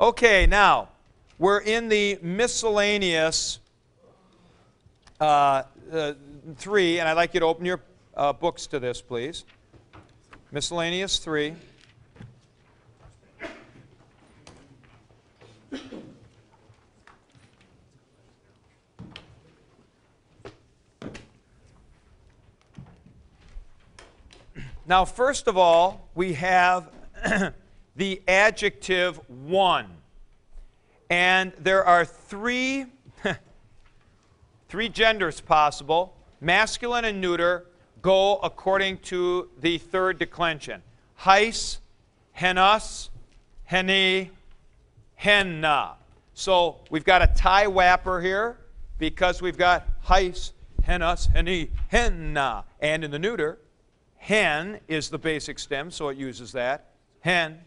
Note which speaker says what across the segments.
Speaker 1: Okay, now we're in the miscellaneous uh, uh, three, and I'd like you to open your uh, books to this, please. Miscellaneous three. Now, first of all, we have the adjective one. And there are three, three genders possible. Masculine and neuter go according to the third declension. Heis, henus, heni, henna. So we've got a tie wapper here because we've got heis, henus, heni, henna. And in the neuter, hen is the basic stem, so it uses that. Hen,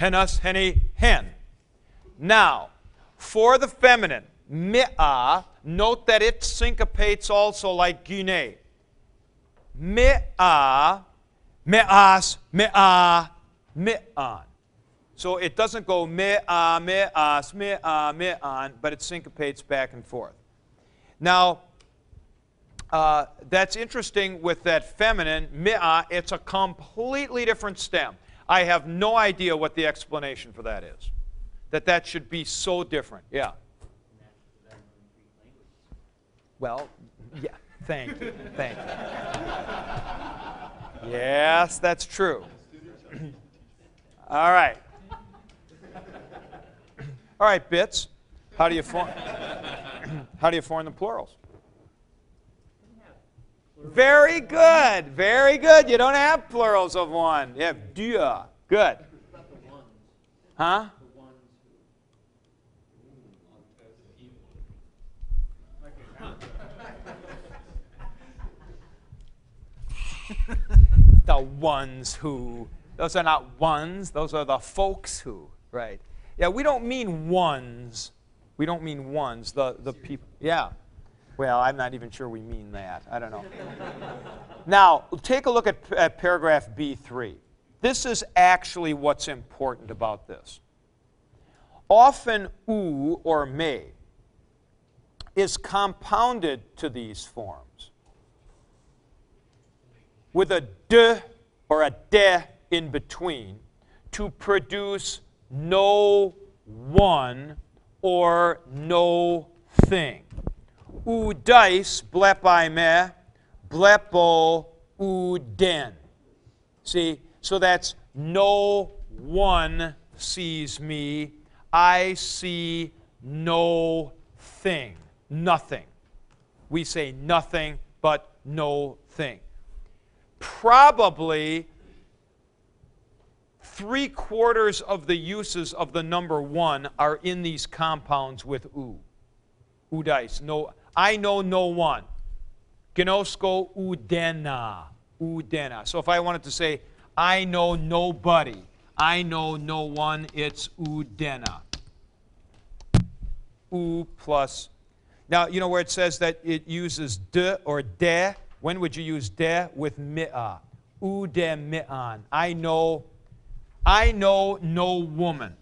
Speaker 1: henus, heni, hen. Now, for the feminine, mi'ah, note that it syncopates also like guinea. Mi'ah, mi'as, mi'ah, mi'an. So it doesn't go mi'ah, mi'as, mi'ah, mi'an, but it syncopates back and forth. Now, uh, that's interesting with that feminine, mi'ah, it's a completely different stem. I have no idea what the explanation for that is. That that should be so different. Yeah. Well, yeah, thank you. Thank you. Yes, that's true. All right. All right, bits. How do you form How do you form the plurals? Very good. Very good. You don't have plurals of one. You have deux. Good. Huh? The ones who. Those are not ones, those are the folks who, right? Yeah, we don't mean ones. We don't mean ones, the, the people. Yeah. Well, I'm not even sure we mean that. I don't know. now, take a look at, at paragraph B3. This is actually what's important about this. Often, u or me is compounded to these forms with a d or a de in between to produce no one or no thing. u Udais blepai me, blepo uden. See, so that's no one sees me. I see no thing. Nothing. We say nothing, but no thing. Probably three quarters of the uses of the number one are in these compounds with u. Udais. No, I know no one. Gnosko udena. Udena. So if I wanted to say, I know nobody, I know no one, it's udena. U plus. Now, you know where it says that it uses de or de? When would you use de with mi'a? Ude mi'an. I know, I know no woman.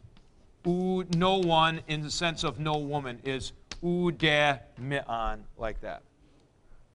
Speaker 1: U, no one in the sense of no woman is ude mi'an, like that.